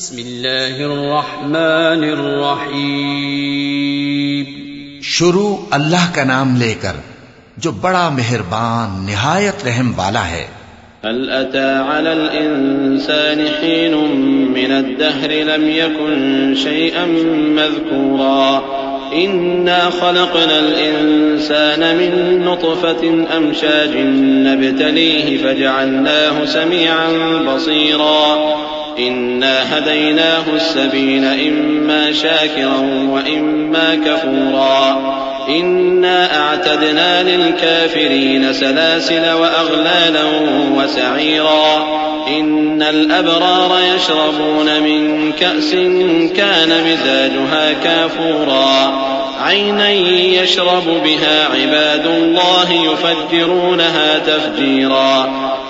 بسم الله الرحمن الرحيم شروع اللہ کا نام لے کر جو بڑا مہربان نہایت رحم والا ہے۔ هل أتى على الإنسان حين من الدهر لم يكن شيئا مذكورا؟ إنا خلقنا الإنسان من نطفة أمشاج نبتليه فجعلناه سميعا بصيرا. إنا هديناه السبيل إما شاكرا وإما كفورا إنا أعتدنا للكافرين سلاسل وأغلالا وسعيرا إن الأبرار يشربون من كأس كان مزاجها كافورا عينا يشرب بها عباد الله يفجرونها تفجيرا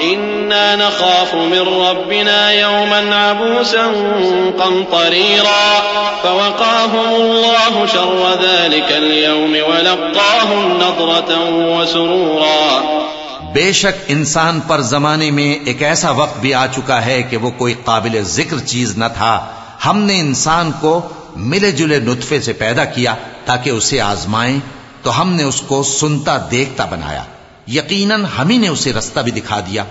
إنا نخاف من ربنا يوما عبوسا قمطريرا فوقاهم الله شر ذلك اليوم ولقاهم نضرة وسرورا بے شک انسان پر زمانے میں ایک ایسا وقت بھی آ چکا ہے کہ وہ کوئی قابل ذکر چیز نہ تھا۔ ہم نے انسان کو ملے جلے نطفے سے پیدا کیا تاکہ اسے آزمائیں، تو ہم نے اس کو سنتا دیکھتا بنایا۔ یقیناً ہم ہی نے اسے رستہ بھی دکھا دیا۔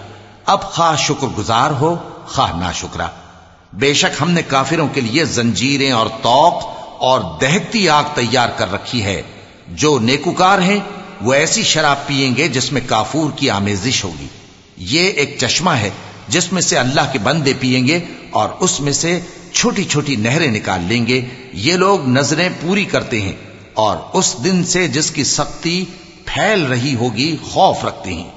اب خواہ شکر گزار ہو، خواہ نہ شکرا بے شک ہم نے کافروں کے لیے زنجیریں اور توق اور دہتی آگ تیار کر رکھی ہے۔ جو نیکوکار ہیں، وہ ایسی شراب پیئیں گے جس میں کافور کی آمیزش ہوگی۔ یہ ایک چشمہ ہے جس میں سے اللہ کے بندے پیئیں گے اور اس میں سے چھوٹی چھوٹی نہریں نکال لیں گے۔ یہ لوگ نظریں پوری کرتے ہیں اور اس دن سے جس کی سختی پھیل رہی ہوگی خوف رکھتے ہیں۔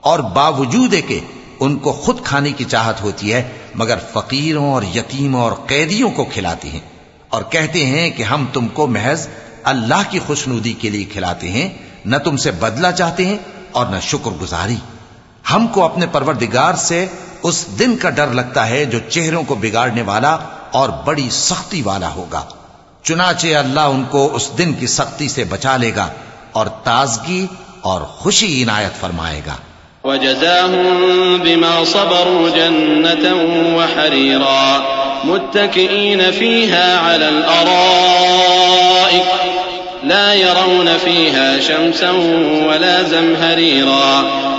اور باوجود کہ ان کو خود کھانے کی چاہت ہوتی ہے، مگر فقیروں اور یتیموں اور قیدیوں کو کھلاتے ہیں۔ اور کہتے ہیں کہ ہم تم کو محض اللہ کی خوشنودی کے لیے کھلاتے ہیں، نہ تم سے بدلہ چاہتے ہیں اور نہ شکر گزاری۔ ہم کو اپنے پروردگار سے اس دن کا ڈر لگتا ہے جو چہروں کو بگاڑنے والا اور بڑی سختی والا ہوگا۔ چنانچہ اللہ ان کو اس دن کی سختی سے بچا لے گا۔ اور تازگی اور خوشی عنایت فرمائے گا وجزاهم بما صبروا جنة وحريرا متكئين فيها على الأرائك لا يرون فيها شمسا ولا زمهريرا.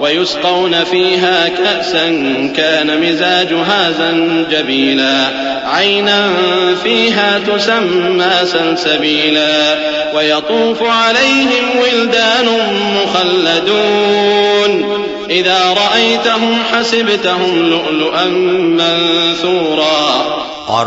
ويسقون فيها كأسا كان مزاجها زنجبيلا عينا فيها تسمى سلسبيلا. ويطوف عليهم ولدان مخلدون. إذا رأيتهم حسبتهم لؤلؤا منثورا. اور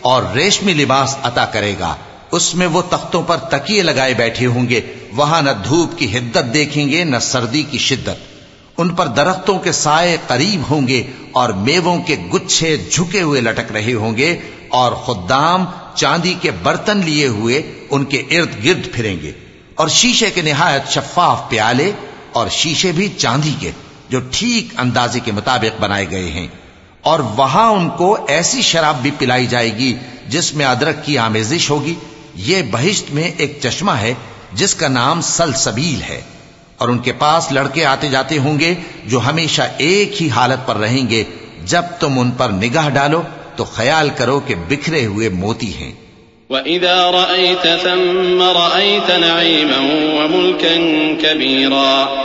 اور ریشمی لباس عطا کرے گا۔ اس میں وہ تختوں پر تکیے لگائے بیٹھے ہوں گے، وہاں نہ دھوپ کی حدت دیکھیں گے، نہ سردی کی شدت۔ ان پر درختوں کے سائے قریب ہوں گے اور میووں کے گچھے جھکے ہوئے لٹک رہے ہوں گے اور خدام چاندی کے برتن لیے ہوئے ان کے ارد گرد پھریں گے۔ اور شیشے کے نہایت شفاف پیالے اور شیشے بھی چاندی کے، جو ٹھیک اندازے کے مطابق بنائے گئے ہیں۔ اور وہاں ان کو ایسی شراب بھی پلائی جائے گی جس میں ادرک کی آمیزش ہوگی۔ یہ بہشت میں ایک چشمہ ہے جس کا نام سلسبیل ہے اور ان کے پاس لڑکے آتے جاتے ہوں گے جو ہمیشہ ایک ہی حالت پر رہیں گے۔ جب تم ان پر نگاہ ڈالو تو خیال کرو کہ بکھرے ہوئے موتی ہیں۔ وإذا رأيت ثم رأيت نعيما وملكا كبيرا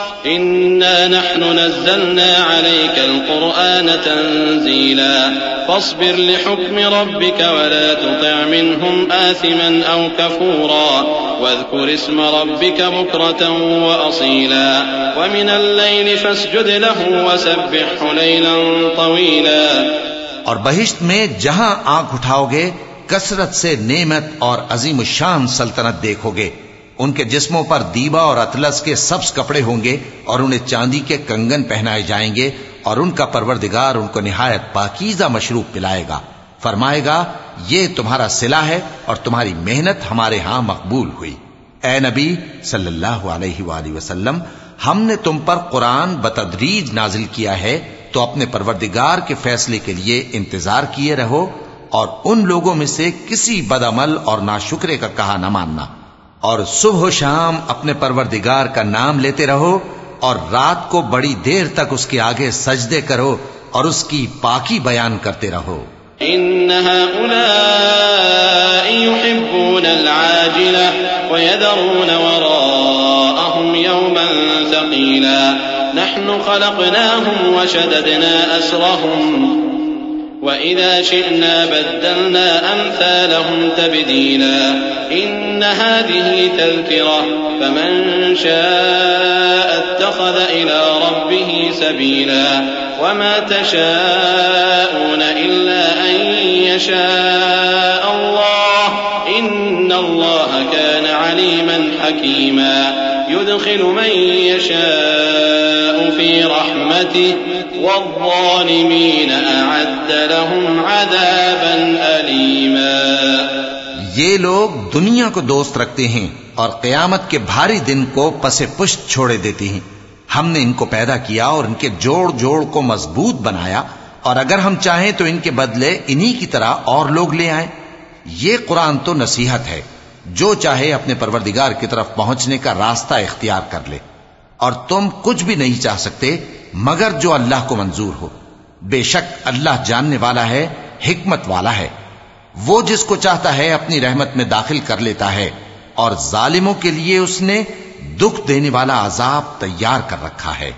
إنا نحن نزلنا عليك القرآن تنزيلا فاصبر لحكم ربك ولا تطع منهم آثما أو كفورا واذكر اسم ربك بكرة وأصيلا ومن الليل فاسجد له وسبحه ليلا طويلا اور بہشت میں جہاں آنکھ اٹھاؤ گے کثرت سے نعمت اور عظیم الشان سلطنت دیکھو گے۔ ان کے جسموں پر دیبا اور اطلس کے سبز کپڑے ہوں گے اور انہیں چاندی کے کنگن پہنائے جائیں گے اور ان کا پروردگار ان کو نہایت پاکیزہ مشروب پلائے گا۔ فرمائے گا، یہ تمہارا سلا ہے اور تمہاری محنت ہمارے ہاں مقبول ہوئی۔ اے نبی صلی اللہ علیہ وآلہ وسلم، ہم نے تم پر قرآن بتدریج نازل کیا ہے، تو اپنے پروردگار کے فیصلے کے لیے انتظار کیے رہو اور ان لوگوں میں سے کسی بدعمل اور ناشکرے کا کہا نہ ماننا۔ اور صبح و شام اپنے پروردگار کا نام لیتے رہو اور رات کو بڑی دیر تک اس کے آگے سجدے کرو اور اس کی پاکی بیان کرتے رہو۔ إن هؤلاء يحبون العاجلة ويذرون وراءهم يوما ثقيلا نحن خلقناهم وشددنا أسرهم وإذا شئنا بدلنا أمثالهم تبديلا إن هذه تذكرة فمن شاء اتخذ إلى ربه سبيلا وما تشاءون إلا أن يشاء الله إن الله كان عليما حكيما يدخل من يشاء في رحمته والظالمين أعد لهم عذابا أليما. یہ لوگ دنیا کو دوست رکھتے ہیں اور قیامت کے بھاری دن کو پس پشت چھوڑے دیتے ہیں۔ ہم نے ان کو پیدا کیا اور ان کے جوڑ جوڑ کو مضبوط بنایا۔ اور اگر ہم چاہیں تو ان کے بدلے انہی کی طرح اور لوگ لے آئیں۔ یہ قرآن تو نصیحت ہے۔ جو چاہے اپنے پروردگار کی طرف پہنچنے کا راستہ اختیار کر لے۔ اور تم کچھ بھی نہیں چاہ سکتے۔ مگر جو اللہ کو منظور ہو۔ بے شک اللہ جاننے والا ہے، حکمت والا ہے۔ وہ جس کو چاہتا ہے اپنی رحمت میں داخل کر لیتا ہے، اور ظالموں کے لیے اس نے دکھ دینے والا عذاب تیار کر رکھا ہے۔